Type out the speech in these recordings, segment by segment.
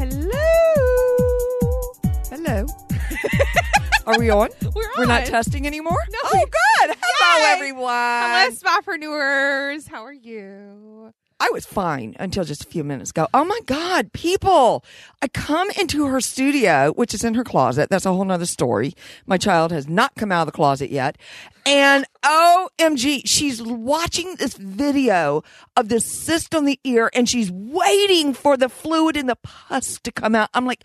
Hello. Hello. Are we on? We're We're not testing anymore? No. Oh, good. Hello, Yay. everyone. Hello, Spapreneurs. How are you? I was fine until just a few minutes ago. Oh my God, people. I come into her studio, which is in her closet. That's a whole nother story. My child has not come out of the closet yet. And OMG, she's watching this video of this cyst on the ear and she's waiting for the fluid in the pus to come out. I'm like,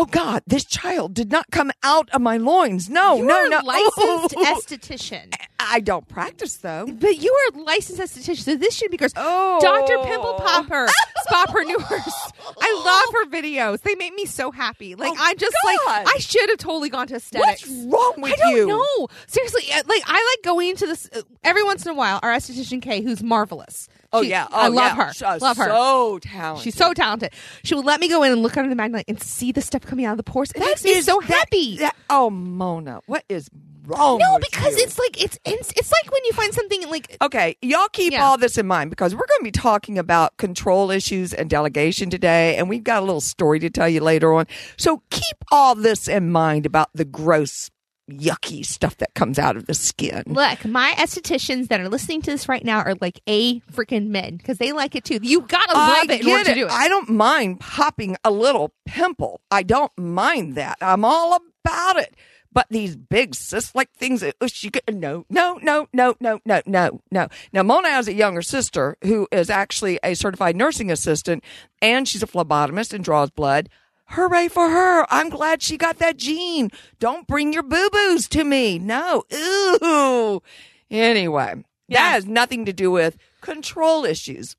Oh God, this child did not come out of my loins. No, You no, no. licensed Ooh. esthetician. I don't practice though. But you are a licensed esthetician, so this should be gross. Oh. Dr. Pimple Popper, Spapreneurs. I love her videos. They make me so happy. Like Oh, I'm just God. like I should have totally gone to aesthetics. What's wrong with you? I don't you? know. Seriously, like I like going into this uh, every once in a while. Our esthetician Kay, who's marvelous. Oh She- yeah, oh, I love yeah. her. So, uh, love her. So talented. She's so talented. She will let me go in and look under the magnet and see the stuff coming out of the pores. It That makes me so that- happy. that- oh, Mona, what is wrong? no, because you? it's like it's, it's it's like when you find something like Okay, y'all keep Yeah. all this in mind because we're going to be talking about control issues and delegation today, and we've got a little story to tell you later on. So keep all this in mind about the gross, yucky stuff that comes out of the skin. Look, my estheticians that are listening to this right now are like a freaking men because they like it too. You gotta love I it in order to do it. I don't mind popping a little pimple. I don't mind that. I'm all about it. But these big cyst like things that you get no, no, no, no, no, no, no, no. Now Mona has a younger sister who is actually a certified nursing assistant and she's a phlebotomist and draws blood. Hooray for her. I'm glad she got that gene. Don't bring your boo boos to me. No. Ooh. Anyway, Yeah. that has nothing to do with control issues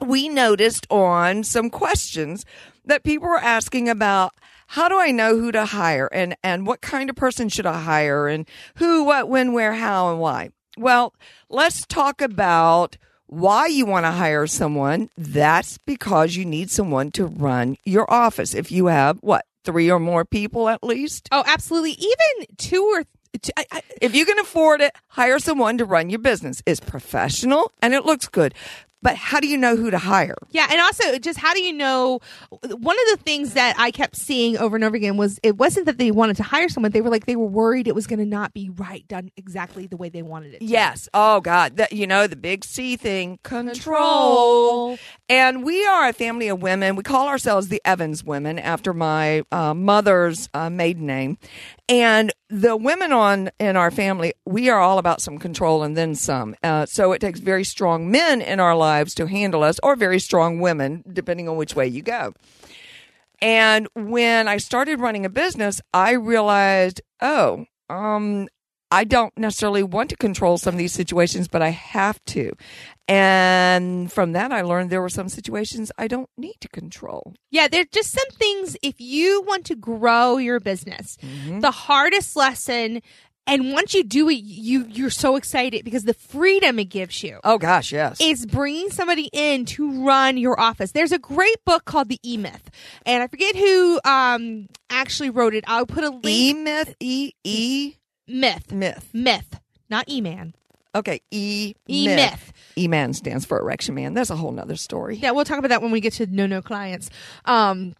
we noticed on some questions that people were asking about how do I know who to hire and, and what kind of person should I hire and who, what, when, where, how, and why. Well, let's talk about why you want to hire someone. That's because you need someone to run your office. If you have what, three or more people at least? oh, absolutely. Even two or I, I, If you can afford it, hire someone to run your business. It's professional and it looks good. But how do you know who to hire? yeah, and also just how do you know? One of the things that I kept seeing over and over again was it wasn't that they wanted to hire someone; they were like they were worried it was going to not be right, done exactly the way they wanted it. to. Yes. Oh God. That you know the big C thing. Control. Control. And we are a family of women. We call ourselves the Evans women after my uh, mother's uh, maiden name. And the women on in our family, we are all about some control and then some. Uh, so it takes very strong men in our lives to handle us, or very strong women, depending on which way you go. And when I started running a business, I realized, oh, um, I don't necessarily want to control some of these situations, but I have to. And from that, I learned there were some situations I don't need to control. Yeah, there's just some things if you want to grow your business. Mm-hmm. The hardest lesson and once you do it you you're so excited because the freedom it gives you Oh gosh, yes. is bringing somebody in to run your office. There's a great book called The E Myth, and I forget who um actually wrote it. I'll put a link. E myth, E E myth, myth. myth, not E Man. Okay, E E myth. E man stands for erection man. That's a whole nother story. Yeah, we'll talk about that when we get to no no clients. Um,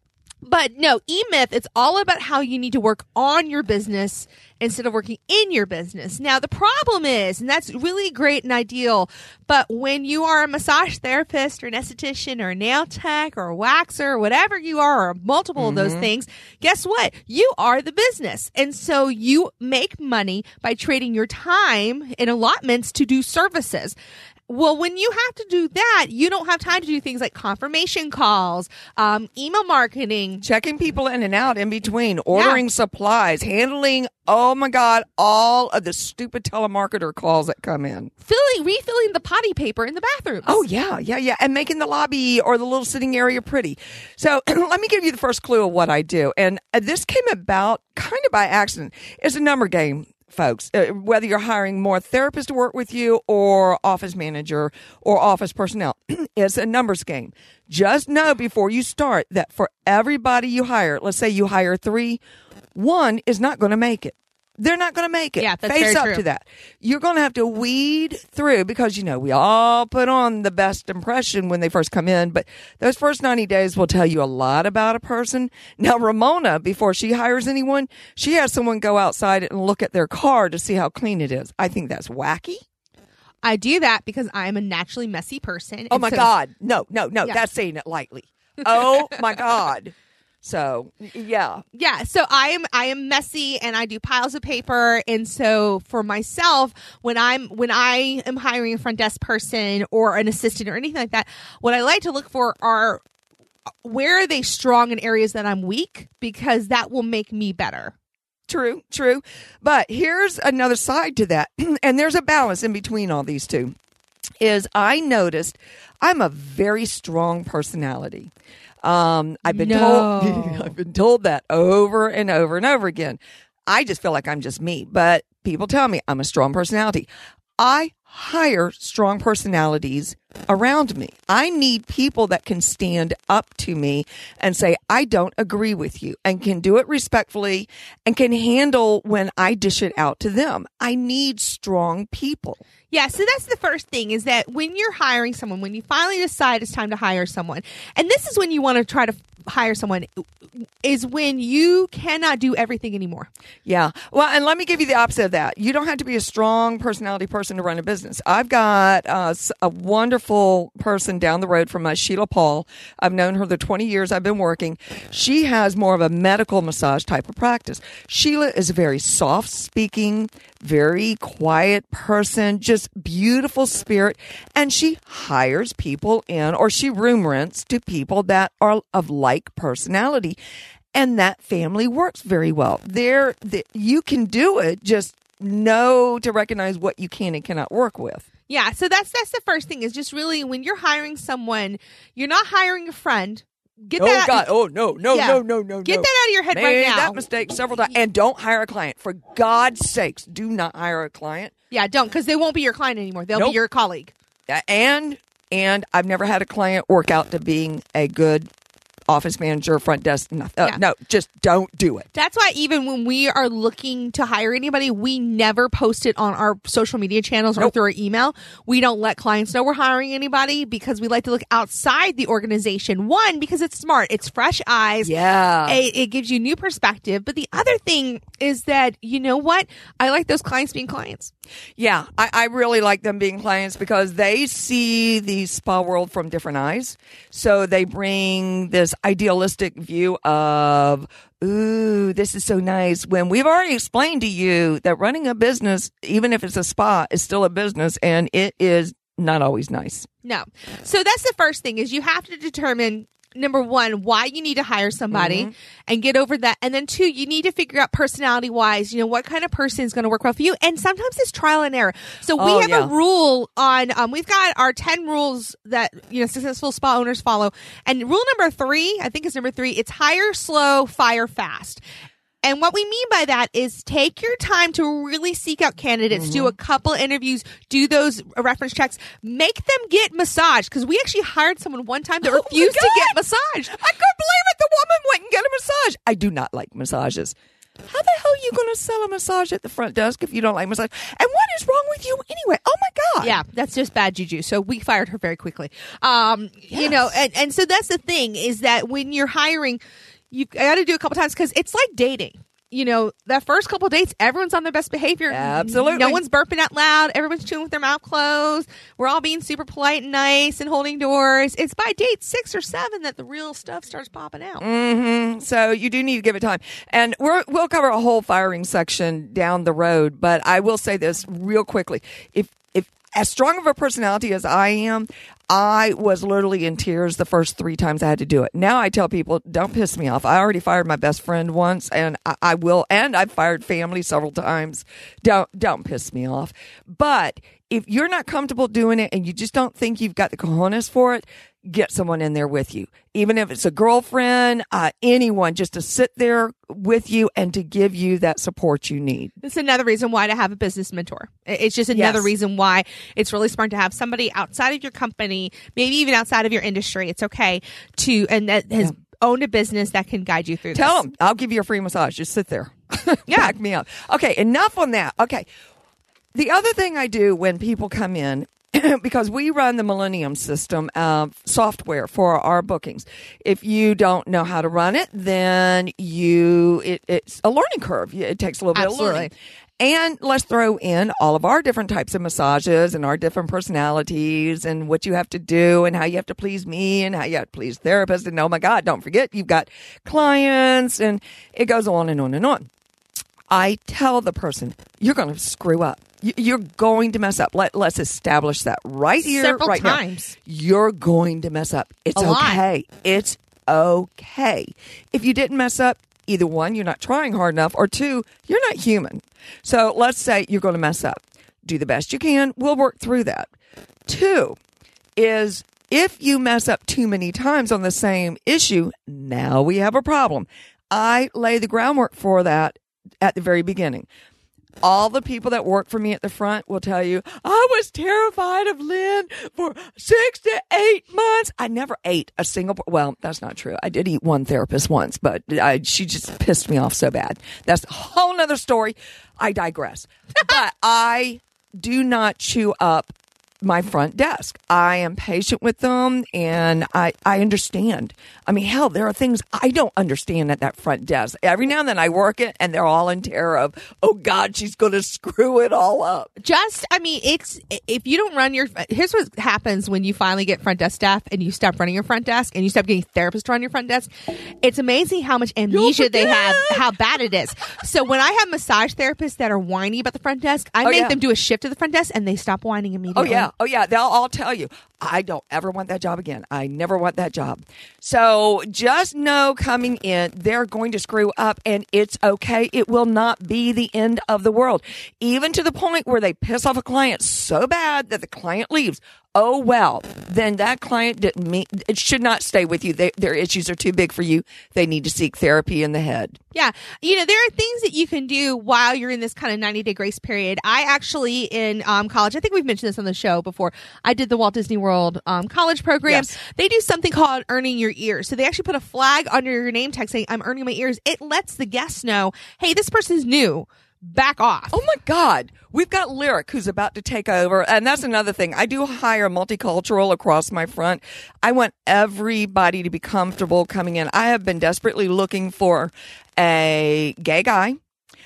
but no, E Myth, it's all about how you need to work on your business instead of working in your business. Now, the problem is, and that's really great and ideal, but when you are a massage therapist or an esthetician or a nail tech or a waxer or whatever you are, or multiple of those mm-hmm. things, guess what? You are the business. And so you make money by trading your time in allotments to do services. Well, when you have to do that, you don't have time to do things like confirmation calls, um, email marketing. checking people in and out in between, ordering supplies, handling, oh my God, all of the stupid telemarketer calls that come in. Filling, refilling the potty paper in the bathrooms. Oh, yeah, yeah, yeah. And making the lobby or the little sitting area pretty. So let me give you the first clue of what I do. And uh, this came about kind of by accident. It's a number game. Folks, uh, whether you're hiring more therapists to work with you or office manager or office personnel, it's a numbers game. Just know before you start that for everybody you hire, let's say you hire three, one is not going to make it. They're not going to make it. Yeah, that's Face up true. to that. You're going to have to weed through because, you know, we all put on the best impression when they first come in, but those first 90 days will tell you a lot about a person. Now, Ramona, before she hires anyone, she has someone go outside and look at their car to see how clean it is. I think that's wacky. I do that because I'm a naturally messy person. Oh my so- God. No, no, no. Yeah. That's saying it lightly. Oh my God. So, yeah. Yeah, so I am I am messy and I do piles of paper and so for myself when I'm when I am hiring a front desk person or an assistant or anything like that, what I like to look for are where are they strong in areas that I'm weak because that will make me better. True, true. But here's another side to that. and there's a balance in between all these two. Is I noticed I'm a very strong personality. Um, I've been told I've been told that over and over and over again. I just feel like I'm just me, but people tell me I'm a strong personality. I hire strong personalities around me. I need people that can stand up to me and say, I don't agree with you and can do it respectfully and can handle when I dish it out to them. I need strong people. Yeah, so that's the first thing is that when you're hiring someone, when you finally decide it's time to hire someone, and this is when you want to try to hire someone, is when you cannot do everything anymore. Yeah. Well, and let me give you the opposite of that. You don't have to be a strong personality person to run a business. I've got uh, a wonderful person down the road from us, Sheila Paul. I've known her the 20 years I've been working. She has more of a medical massage type of practice. Sheila is a very soft speaking, very quiet person, just beautiful spirit. And she hires people in or she room rents to people that are of like personality and that family works very well. There, the, you can do it. Just know to recognize what you can and cannot work with. Yeah, so that's that's the first thing is just really when you're hiring someone, you're not hiring a friend. Get Oh that God! Oh no! No! Yeah. No! No! No! Get no. that out of your head Made right now. that mistake several times, and don't hire a client. For God's sakes, do not hire a client. Yeah, don't because they won't be your client anymore. They'll Nope. be your colleague. And and I've never had a client work out to being a good office manager, front desk. No, uh, Yeah. no just don't do it. That's why even when we are looking to hire anybody, we never post it on our social media channels or through our email. We don't let clients know we're hiring anybody because we like to look outside the organization. One, because it's smart, it's fresh eyes. Yeah. It, it gives you new perspective. But the other thing is that, you know what? I like those clients being clients. Yeah, I, I really like them being clients because they see the spa world from different eyes. So they bring this idealistic view of, ooh, this is so nice. When we've already explained to you that running a business, even if it's a spa, is still a business and it is not always nice. No. So that's the first thing is you have to determine number one, why you need to hire somebody Mm-hmm. and get over that. And then two, you need to figure out personality wise, you know, what kind of person is going to work well for you. And sometimes it's trial and error. So we Oh, have yeah. a rule on, um, we've got our 10 rules that, you know, successful spa owners follow. And rule number three, I think is number three, it's hire slow, fire fast. And what we mean by that is take your time to really seek out candidates, Mm-hmm. do a couple interviews, do those reference checks, make them get massaged. Because we actually hired someone one time that Oh refused to get massaged. I couldn't believe it. The woman went and got a massage. I do not like massages. How the hell are you going to sell a massage at the front desk if you don't like massage? And what is wrong with you anyway? Oh my God. Yeah, that's just bad juju. So we fired her very quickly. Um, you know, and, and so that's the thing is that when you're hiring, you got to do a couple times because it's like dating. You know, that first couple dates, everyone's on their best behavior. Absolutely. No one's burping out loud. Everyone's chewing with their mouth closed. We're all being super polite and nice and holding doors. It's by date six or seven that the real stuff starts popping out. Mm-hmm. So you do need to give it time. And we're, we'll cover a whole firing section down the road, but I will say this real quickly. If if as strong of a personality as I am, I was literally in tears the first three times I had to do it. Now I tell people, don't piss me off. I already fired my best friend once, and I, I will, and I've fired family several times. Don't don't piss me off. But if you're not comfortable doing it and you just don't think you've got the cojones for it, get someone in there with you. Even if it's a girlfriend, uh, anyone, just to sit there with you and to give you that support you need. It's another reason why to have a business mentor. It's just another Yes. reason why it's really smart to have somebody outside of your company, maybe even outside of your industry. It's okay to, and that has owned a business that can guide you through Tell this. them, I'll give you a free massage. Just sit there. Yeah. Back me up. Okay, enough on that. Okay. The other thing I do when people come in, because we run the Millennium System uh, software for our bookings. If you don't know how to run it, then you it, it's a learning curve. It takes a little bit of learning. And let's throw in all of our different types of massages and our different personalities and what you have to do and how you have to please me and how you have to please therapists. And oh my God, don't forget you've got clients and it goes on and on and on. I tell the person, you're going to screw up. You- You're going to mess up. Let, let's establish that right here, Several right times. now. You're going to mess up. It's A lot. okay. It's okay. If you didn't mess up, either one, you're not trying hard enough, or two, you're not human. So let's say you're going to mess up. Do the best you can. We'll work through that. Two is if you mess up too many times on the same issue, now we have a problem. I lay the groundwork for that at the very beginning. All the people that work for me at the front will tell you, I was terrified of Lynn for six to eight months. I never ate a single, well, that's not true. I did eat one therapist once, but I, she just pissed me off so bad. That's a whole nother story. I digress. but I do not chew up my front desk. I am patient with them and I, I understand. I mean, hell, there are things I don't understand at that front desk. Every now and then I work it and they're all in terror of, oh God, she's going to screw it all up. Just, I mean, it's if you don't run your. Here's what happens when you finally get front desk staff and you stop running your front desk and you stop getting therapists to run your front desk. It's amazing how much amnesia they have, how bad it is. So when I have massage therapists that are whiny about the front desk, I Oh, make yeah. them do a shift to the front desk and they stop whining Oh immediately. Yeah, oh yeah. They'll all tell you, I don't ever want that job again. I never want that job. So just know coming in, they're going to screw up, and it's okay. It will not be the end of the world, even to the point where they piss off a client so bad that the client leaves. Oh well, then that client didn't mean it should not stay with you. They, their issues are too big for you. They need to seek therapy in the head. Yeah. You know, there are things that you can do while you're in this kind of 90 day grace period. I actually, in um, college, I think we've mentioned this on the show before. I did the Walt Disney World um, college program. Yes. They do something called earning your ears. So they actually put a flag under your name tag saying, I'm earning my ears. It lets the guests know, hey, this person's new. Back off. Oh my God. We've got Lyric who's about to take over. And that's another thing. I do hire multicultural across my front. I want everybody to be comfortable coming in. I have been desperately looking for a gay guy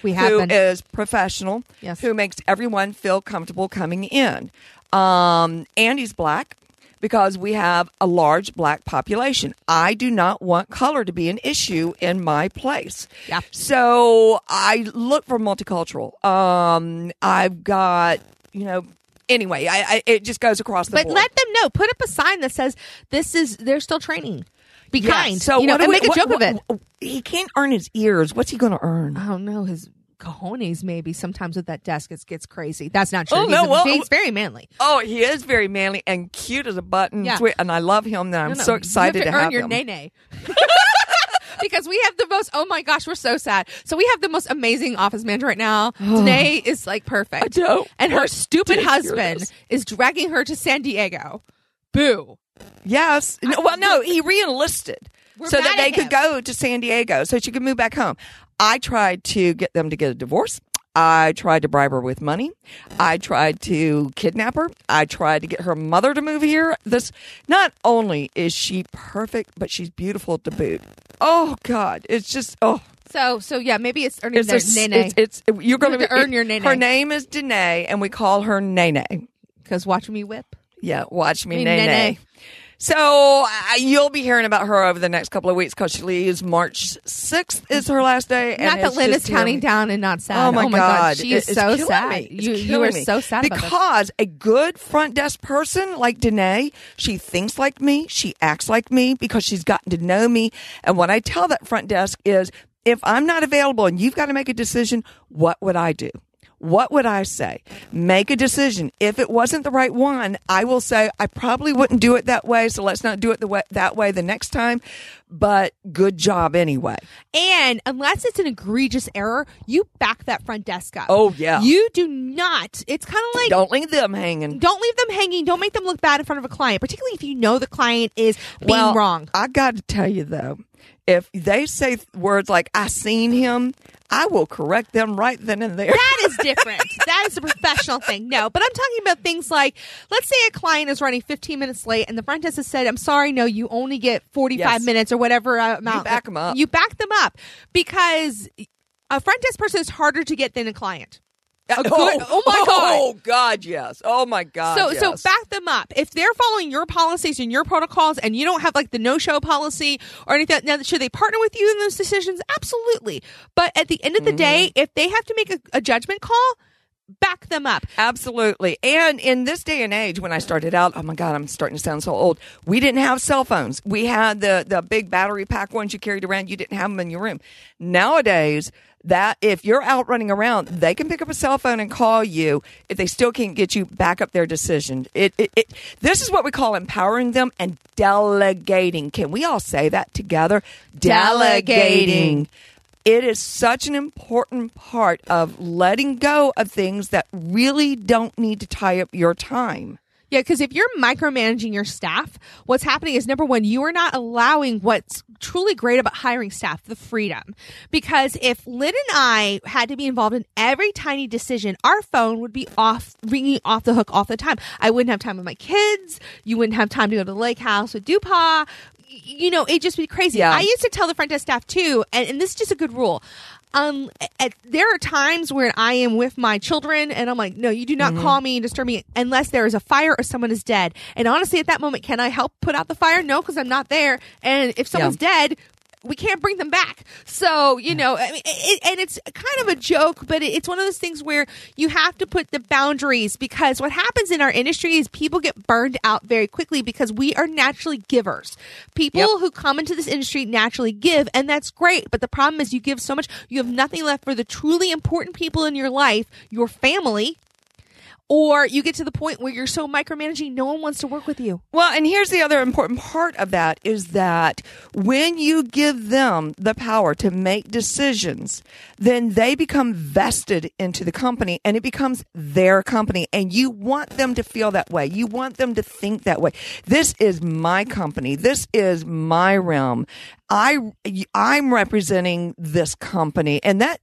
we have who been. is professional, Yes. who makes everyone feel comfortable coming in. Um, and he's black because we have a large black population. I do not want color to be an issue in my place. Yeah. So I look for multicultural. Um, I've got, you know, anyway, I, I it just goes across the board. but board. let them know. Put up a sign that says, this is, they're still training. Be Yeah, kind. So you know, and we- make a what- joke what- of it. He can't earn his ears. What's he going to earn? I don't know his cojones. Maybe sometimes with that desk, it gets crazy. That's not true. Oh, he's, no, well- he's very manly. Oh, he is very manly and cute as a button. Yeah. Sweet, and I love him. And I'm No, no, so excited you have to, to, earn have your nay because we have the most. Oh my gosh, we're so sad. So we have the most amazing office manager right now. Danae is like perfect. I don't And her stupid husband is dragging her to San Diego. Boo. Yes. No, well, no, he re-enlisted We're so that they could him. go to San Diego so she could move back home. I tried to get them to get a divorce. I tried to bribe her with money. I tried to kidnap her. I tried to get her mother to move here. This not only is she perfect, but she's beautiful to boot. Oh God, it's just oh. So so yeah, maybe it's earning It's, their a, nay. it's, it's you're going have to earn your Nene. Her name is Danae, and we call her Nene. Because watch me whip. Yeah, watch me, Me, Nene. Nene. So uh, you'll be hearing about her over the next couple of weeks because she leaves March 6th is her last day. Not that Lynn is counting down and not sad. Oh my, god. she It- is so sad. You, you are me. so sad because a good front desk person like Danae, she thinks like me, she acts like me because she's gotten to know me. And what I tell that front desk is, if I'm not available and you've got to make a decision, what would I do? What would I say? Make a decision. If it wasn't the right one, I will say I probably wouldn't do it that way. So let's not do it the way, that way the next time. But good job anyway. And unless it's an egregious error, you back that front desk up. Oh, yeah. You do not. It's kind of like Don't leave them hanging. don't leave them hanging. Don't make them look bad in front of a client, particularly if you know the client is being well, wrong. I got to tell you though, if they say words like "I seen him," I will correct them right then and there. That is different. that is a professional thing. No, but I'm talking about things like, let's say a client is running 15 minutes late, and the front desk has said, "I'm sorry, no, you only get 45 Yes. minutes or whatever uh, amount." back 'em up. You back them up because a front desk person is harder to get than a client. A good- oh my God. Oh God, yes. Oh my God. So so back them up. If they're following your policies and your protocols and you don't have like the no show policy or anything now should they partner with you in those decisions? Absolutely. But at the end of the day, Mm-hmm. if they have to make a, a judgment call, back them up. Absolutely. And in this day and age, when I started out, oh my God, I'm starting to sound so old. We didn't have cell phones. We had the, the big battery pack ones you carried around. You didn't have them in your room. Nowadays, that if you're out running around, they can pick up a cell phone and call you. If they still can't get you, back up their decision. It, it, it this is what we call empowering them and delegating. Can we all say that together? Delegating. It is such an important part of letting go of things that really don't need to tie up your time. Yeah, because if you're micromanaging your staff, what's happening is number one, you are not allowing what's truly great about hiring staff, the freedom. Because if Lynn and I had to be involved in every tiny decision, our phone would be off, ringing off the hook all the time. I wouldn't have time with my kids. You wouldn't have time to go to the lake house with Dupa. You know, it'd just be crazy. Yeah. I used to tell the front desk staff too, and, and this is just a good rule. Um, at, there are times where I am with my children, and I'm like, "No, you do not call me and disturb me unless there is a fire or someone is dead." And honestly, at that moment, can I help put out the fire? No, because I'm not there. And if someone's dead, we can't bring them back. So you know, I mean, it, and it's kind of a joke, but it's one of those things where you have to put the boundaries because what happens in our industry is people get burned out very quickly because we are naturally givers. People Yep. who come into this industry naturally give, and that's great. But the problem is, you give so much, you have nothing left for the truly important people in your life, your family. Or you get to the point where you're so micromanaging, no one wants to work with you. Well, and here's the other important part of that is that when you give them the power to make decisions, then they become vested into the company and it becomes their company. And you want them to feel that way. You want them to think that way. This is my company. This is my realm. I, I'm representing this company and that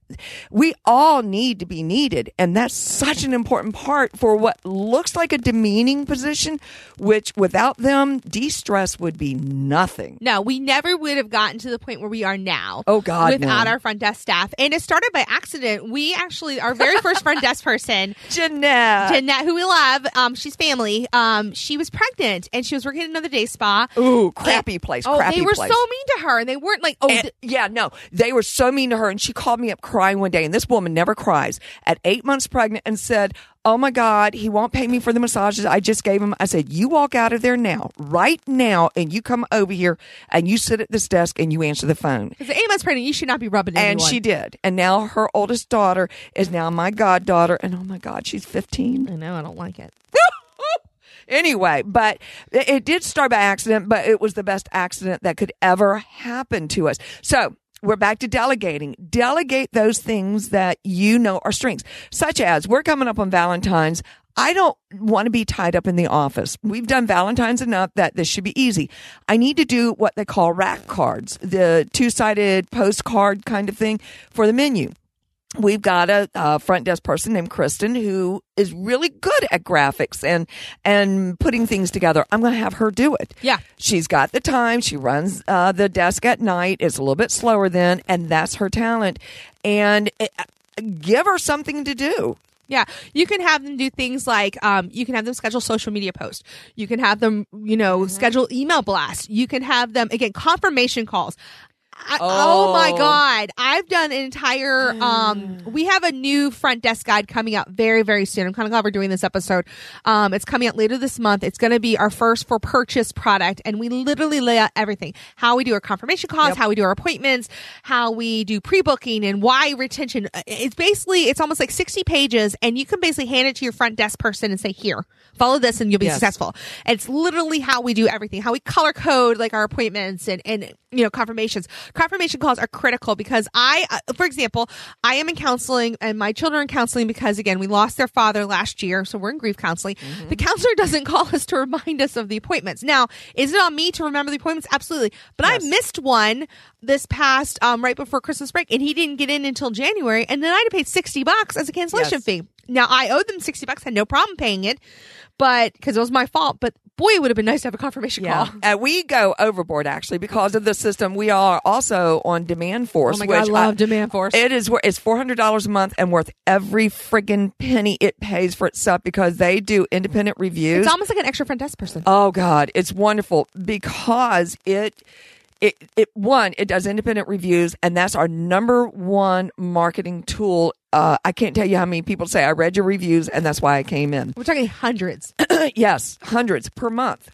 we all need to be needed. And that's such an important part for what looks like a demeaning position, which without them, de-stress would be nothing. No, we never would have gotten to the point where we are now. Oh, God, Without no. our front desk staff. And it started by accident. We actually, our very first front desk person, Jeanette. Jeanette, who we love, um, she's family, um, she was pregnant and she was working at another day spa. Ooh, crappy place. Oh, crappy they were place. so mean to her and they weren't like, oh, And- th- yeah, no, they were so mean to her, and she called me up crying one day. And this woman never cries. At eight months pregnant, and said, "Oh my God, he won't pay me for the massages I just gave him." I said, "You walk out of there now, right now, and you come over here and you sit at this desk and you answer the phone." because eight months pregnant, you should not be rubbing And anyone. she did. And now her oldest daughter is now my goddaughter, and oh my God, she's fifteen. I know, I don't like it. Anyway, but it did start by accident, but it was the best accident that could ever happen to us. So we're back to delegating. Delegate those things that you know are strengths, such as we're coming up on Valentine's. I don't want to be tied up in the office. We've done Valentine's enough that this should be easy. I need to do what they call rack cards, the two sided postcard kind of thing for the menu we've got a, a front desk person named Kristen who is really good at graphics and and putting things together. I'm going to have her do it. Yeah. she's got the time. She runs uh, the desk at night. It's a little bit slower then, and that's her talent. And it, give her something to do. Yeah, you can have them do things like um, you can have them schedule social media posts. You can have them, you know, Mm-hmm. schedule email blasts. You can have them again confirmation calls. I, oh. my Oh. god, I've done an entire. Um, we have a new front desk guide coming out very very soon. I'm kind of glad we're doing this episode. Um, it's coming out later this month. It's going to be our first for purchase product, and we literally lay out everything: how we do our confirmation calls, Yep. how we do our appointments, how we do pre booking, and why retention. It's basically it's almost like 60 pages, and you can basically hand it to your front desk person and say, "Here, follow this, and you'll be Yes. successful." It's literally how we do everything, how we color code like our appointments and and you know confirmations. Confirmation calls are critical because I, uh, for example, I am in counseling and my children are in counseling because again we lost their father last year, so we're in grief counseling. The counselor doesn't call us to remind us of the appointments. Now, is it on me to remember the appointments? Absolutely, but I missed one this past um, right before Christmas break, and he didn't get in until January, and then I had to pay sixty bucks as a cancellation Yes. fee. Now I owed them sixty bucks, had no problem paying it, but because it was my fault. But boy, it would have been nice to have a confirmation Yeah, call. uh, we go overboard actually because of the system. We are also on Demandforce. Oh my god, which I love Demandforce. It is it's four hundred dollars a month and worth every friggin' penny it pays for itself because they do independent reviews. it's almost like an extra front desk person. Oh God, it's wonderful because it. It, it one it does independent reviews and that's our number one marketing tool uh, i can't tell you how many people say i read your reviews and that's why i came in We're talking hundreds. yes, hundreds per month.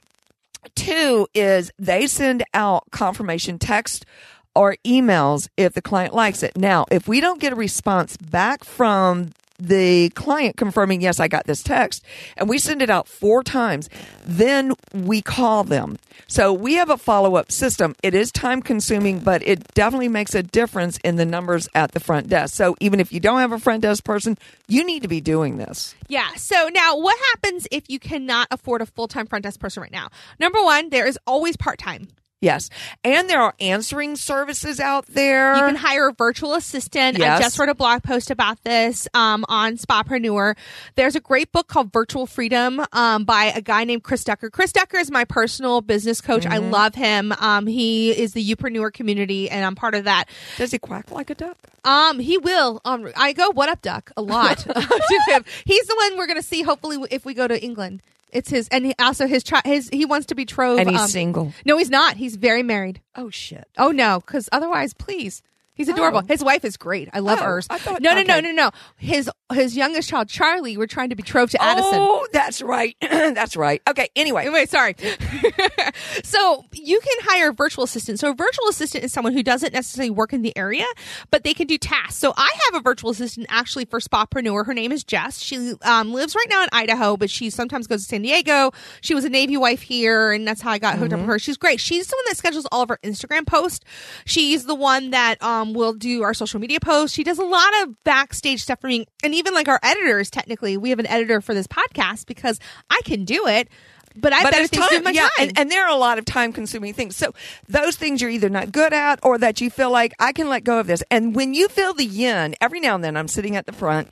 Two is they send out confirmation text or emails if the client likes it. Now, if we don't get a response back from the client confirming, yes, I got this text, and we send it out four times, then we call them. So we have a follow up system. It is time consuming, but it definitely makes a difference in the numbers at the front desk. So even if you don't have a front desk person, you need to be doing this. Yeah. So now what happens if you cannot afford a full time front desk person right now? Number one, there is always part time. Yes. And there are answering services out there. You can hire a virtual assistant. I just wrote a blog post about this um, on Spapreneur. There's a great book called Virtual Freedom um, by a guy named Chris Ducker. Chris Ducker is my personal business coach. I love him. Um, he is the Youpreneur community, and I'm part of that. Does he quack like a duck? Um, he will. Um, I go what up, duck a lot to him. He's the one we're gonna see. Hopefully, if we go to England, it's his, and he, also his tri- his he wants to betroth. And he's um, single. No, he's not. He's very married. Oh shit. Oh no, because otherwise, please. He's adorable. Oh. His wife is great. I love Oh, hers. I thought- no, no, no, okay. no, no. His his youngest child, Charlie, we're trying to betroth to Addison. Oh, that's right. that's right. Okay. Anyway, Anyway, sorry. so you can hire a virtual assistant. So a virtual assistant is someone who doesn't necessarily work in the area, but they can do tasks. So I have a virtual assistant actually for Spapreneur. Her name is Jess. She um, lives right now in Idaho, but she sometimes goes to San Diego. She was a Navy wife here, and that's how I got hooked up with her. She's great. She's the one that schedules all of her Instagram posts. She's the one that um, Um, will do our social media posts. She does a lot of backstage stuff for me, and even like our editors. Technically, we have an editor for this podcast because I can do it. But I but better it's things to do time, my yeah, time. And, and there are a lot of time consuming things. So those things you're either not good at or that you feel like I can let go of this. And when you feel the yin, every now and then I'm sitting at the front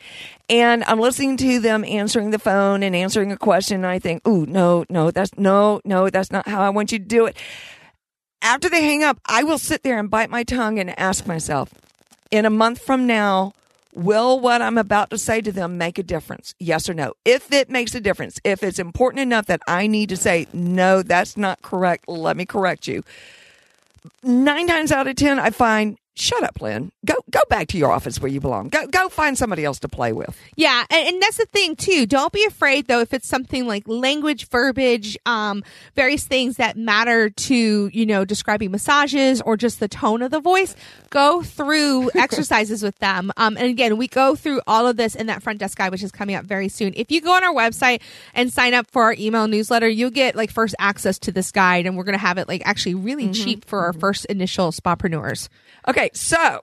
and I'm listening to them answering the phone and answering a question. And I think, ooh, no, no, that's no, no, that's not how I want you to do it. After they hang up, I will sit there and bite my tongue and ask myself, in a month from now, will what I'm about to say to them make a difference? Yes or no? If it makes a difference, if it's important enough that I need to say, no, that's not correct, let me correct you. Nine times out of 10, I find, shut up, Lynn. Go, go back to your office where you belong. Go, go find somebody else to play with. Yeah, and, and that's the thing too. Don't be afraid though if it's something like language, verbiage, um, various things that matter to you know describing massages or just the tone of the voice. Go through exercises with them. Um, and again, we go through all of this in that front desk guide, which is coming up very soon. If you go on our website and sign up for our email newsletter, you'll get like first access to this guide, and we're gonna have it like actually really cheap for our first initial spapreneurs. Okay, so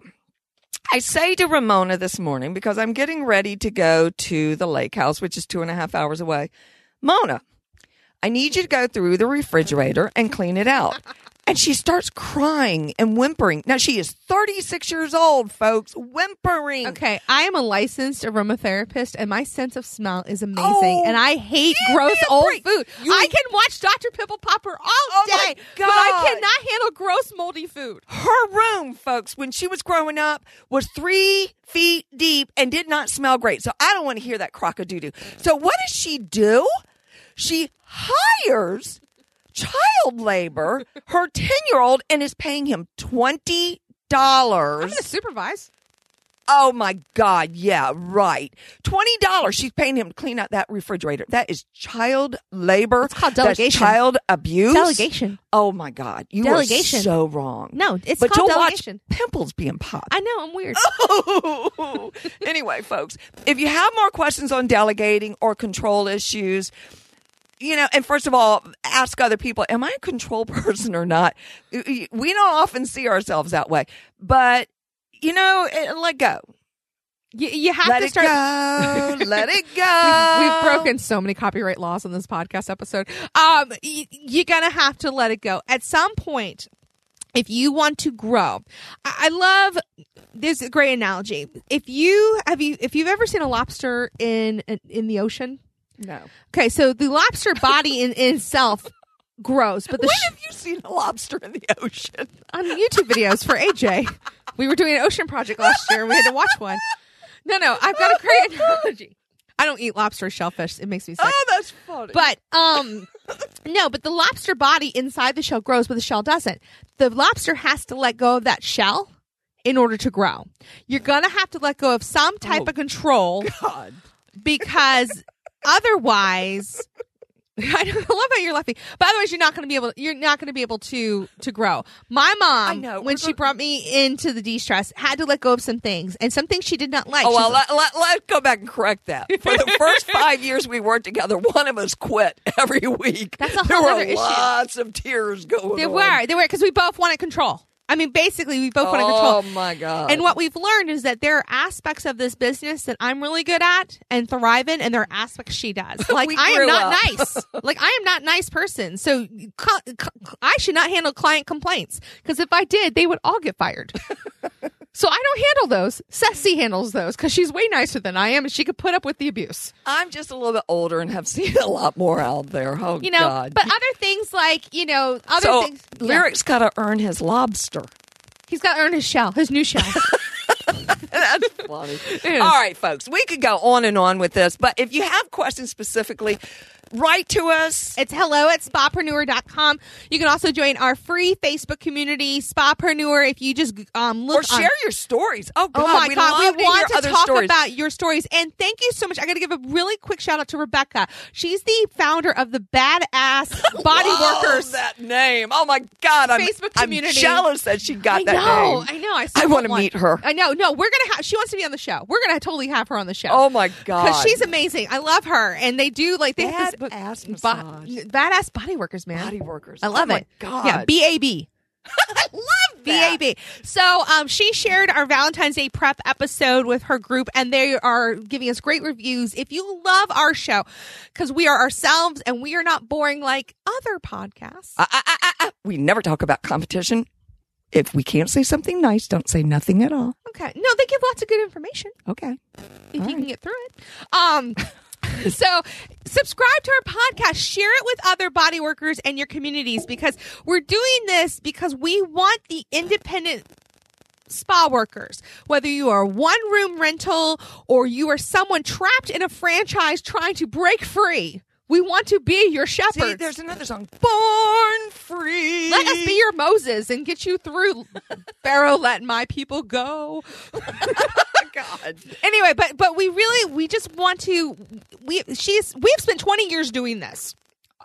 I say to Ramona this morning because I'm getting ready to go to the lake house, which is two and a half hours away. Mona, I need you to go through the refrigerator and clean it out. And she starts crying and whimpering. Now she is 36 years old, folks, whimpering. Okay, I am a licensed aromatherapist, and my sense of smell is amazing. Oh, and I hate gross old break. food. You- I can watch Dr. Pimple Popper all Oh, day, but I cannot handle gross moldy food. Her room, folks, when she was growing up, was three feet deep and did not smell great. So I don't want to hear that crock of doo doo. So what does she do? She hires child labor, her 10 year old, and is paying him $20. I'm going to supervise. Oh my God. Yeah, right. $20. She's paying him to clean out that refrigerator. That is child labor. It's called That's delegation. child abuse. Delegation. Oh my God. You Delegation. are so wrong. No, it's but called delegation. watch pimples being popped. I know, I'm weird. Oh. anyway, folks, if you have more questions on delegating or control issues, you know, and first of all, ask other people, am I a control person or not? We don't often see ourselves that way, but you know, let go. You, you have Let to it start. go. let it go. We've broken so many copyright laws on this podcast episode. Um, y- you're gonna have to let it go at some point. If you want to grow, I, I love. this great analogy. If you have you if you've ever seen a lobster in in the ocean, No. okay, so the lobster body in, in itself grows, but the When sh- have you seen a lobster in the ocean? on YouTube videos for AJ. We were doing an ocean project last year and we had to watch one. No, no, I've got a great analogy. I don't eat lobster or shellfish. It makes me sick. Oh, that's funny. But um no, but the lobster body inside the shell grows, but the shell doesn't. The lobster has to let go of that shell in order to grow. You're gonna have to let go of some type Oh. of control God. because otherwise I love how you're laughing, but otherwise you're not going to be able. You're not going to be able to to grow. My mom, I know, when she brought me into the de-stress, had to let go of some things, and some things she did not like. Oh, She's well, like, let, let, let's go back and correct that. For the first five years we worked together, one of us quit every week. That's a there whole were other issue. lots of tears going there on. were, there were, because we both wanted control. I mean, basically, we both Oh, control. Oh my God. And what we've learned is that there are aspects of this business that I'm really good at and thrive in, and there are aspects she does. Like I am not up. nice. Like I am not nice person. So I should not handle client complaints because if I did, they would all get fired. so I don't handle those. Ceci handles those because she's way nicer than I am, and she could put up with the abuse. I'm just a little bit older and have seen a lot more out there. Oh, You know, God. but other things like you know other so, things. yeah. Lyric's got to earn his lobster. He's got to earn his shell, his new shell. That's funny. All right, folks, we could go on and on with this, but if you have questions specifically, write to us. It's hello at spapreneur.com. You can also join our free Facebook community, Spapreneur, if you just um, look Or on- share your stories. Oh, God. Oh my we'd god, we to want to talk stories. about your stories. And thank you so much. I got to give a really quick shout out to Rebecca. She's the founder of the Badass Body Love Workers. that name. Oh my God, I'm, Facebook I'm community. jealous that she got I that know, name. I know. I, I want wanna meet her. I know. No, we're gonna have. She wants to be on the show. We're gonna totally have her on the show. Oh my God, because she's amazing. I love her, and they do like they have this Badass bo- badass body workers, man. body workers. I love oh it. God, Yeah, B A B. I love that. BAB. So um, she shared our Valentine's Day prep episode with her group, and they are giving us great reviews. If you love our show, because we are ourselves and we are not boring like other podcasts. Ah, ah, ah. We never talk about competition. If we can't say something nice, don't say nothing at all. okay. No, they give lots of good information Okay. if All you can get through it. Um. So, subscribe to our podcast, share it with other body workers and your communities because we're doing this because we want the independent spa workers, whether you are one room rental or you are someone trapped in a franchise trying to break free. We want to be your See, shepherds. there's another song, Born Free. let us be your Moses and get you through. Pharaoh, let my people go. God. Anyway, but but we really we just want to. We she's we've spent twenty years doing this.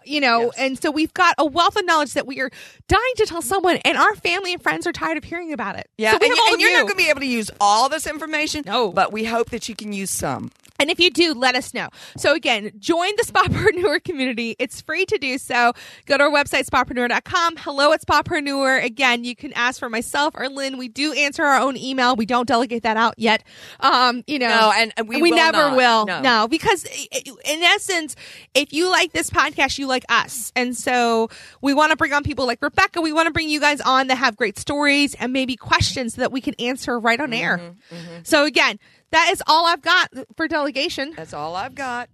You know, Yes. and so we've got a wealth of knowledge that we are dying to tell someone, and our family and friends are tired of hearing about it. Yeah, so and, you- all and of you're you. not going to be able to use all this information. No. but we hope that you can use some. And if you do, let us know. So again, join the Spapreneur community. It's free to do so. Go to our website, spapreneur.com. Hello at Spapreneur. Again, you can ask for myself or Lynn. We do answer our own email. We don't delegate that out yet. Um, you know, No, and we will never not. will. No. no, because in essence, if you like this podcast, you like us. And so we want to bring on people like Rebecca. We want to bring you guys on that have great stories and maybe questions that we can answer right on air. Mm-hmm, So again, that is all I've got for delegation. That's all I've got.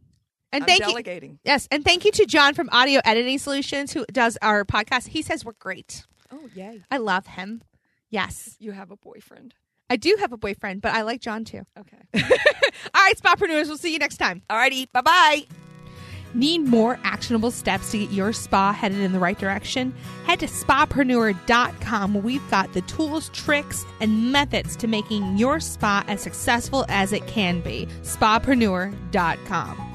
And I'm thank delegating. you. Yes, and thank you to John from Audio Editing Solutions who does our podcast. He says we're great. Oh, yay. I love him. Yes. You have a boyfriend. I do have a boyfriend, but I like John too. Okay. All right, Spapreneurs, we'll see you next time. Alrighty. Bye bye. Need more actionable steps to get your spa headed in the right direction? Head to spapreneur.com we've got the tools, tricks, and methods to making your spa as successful as it can be. Spapreneur.com.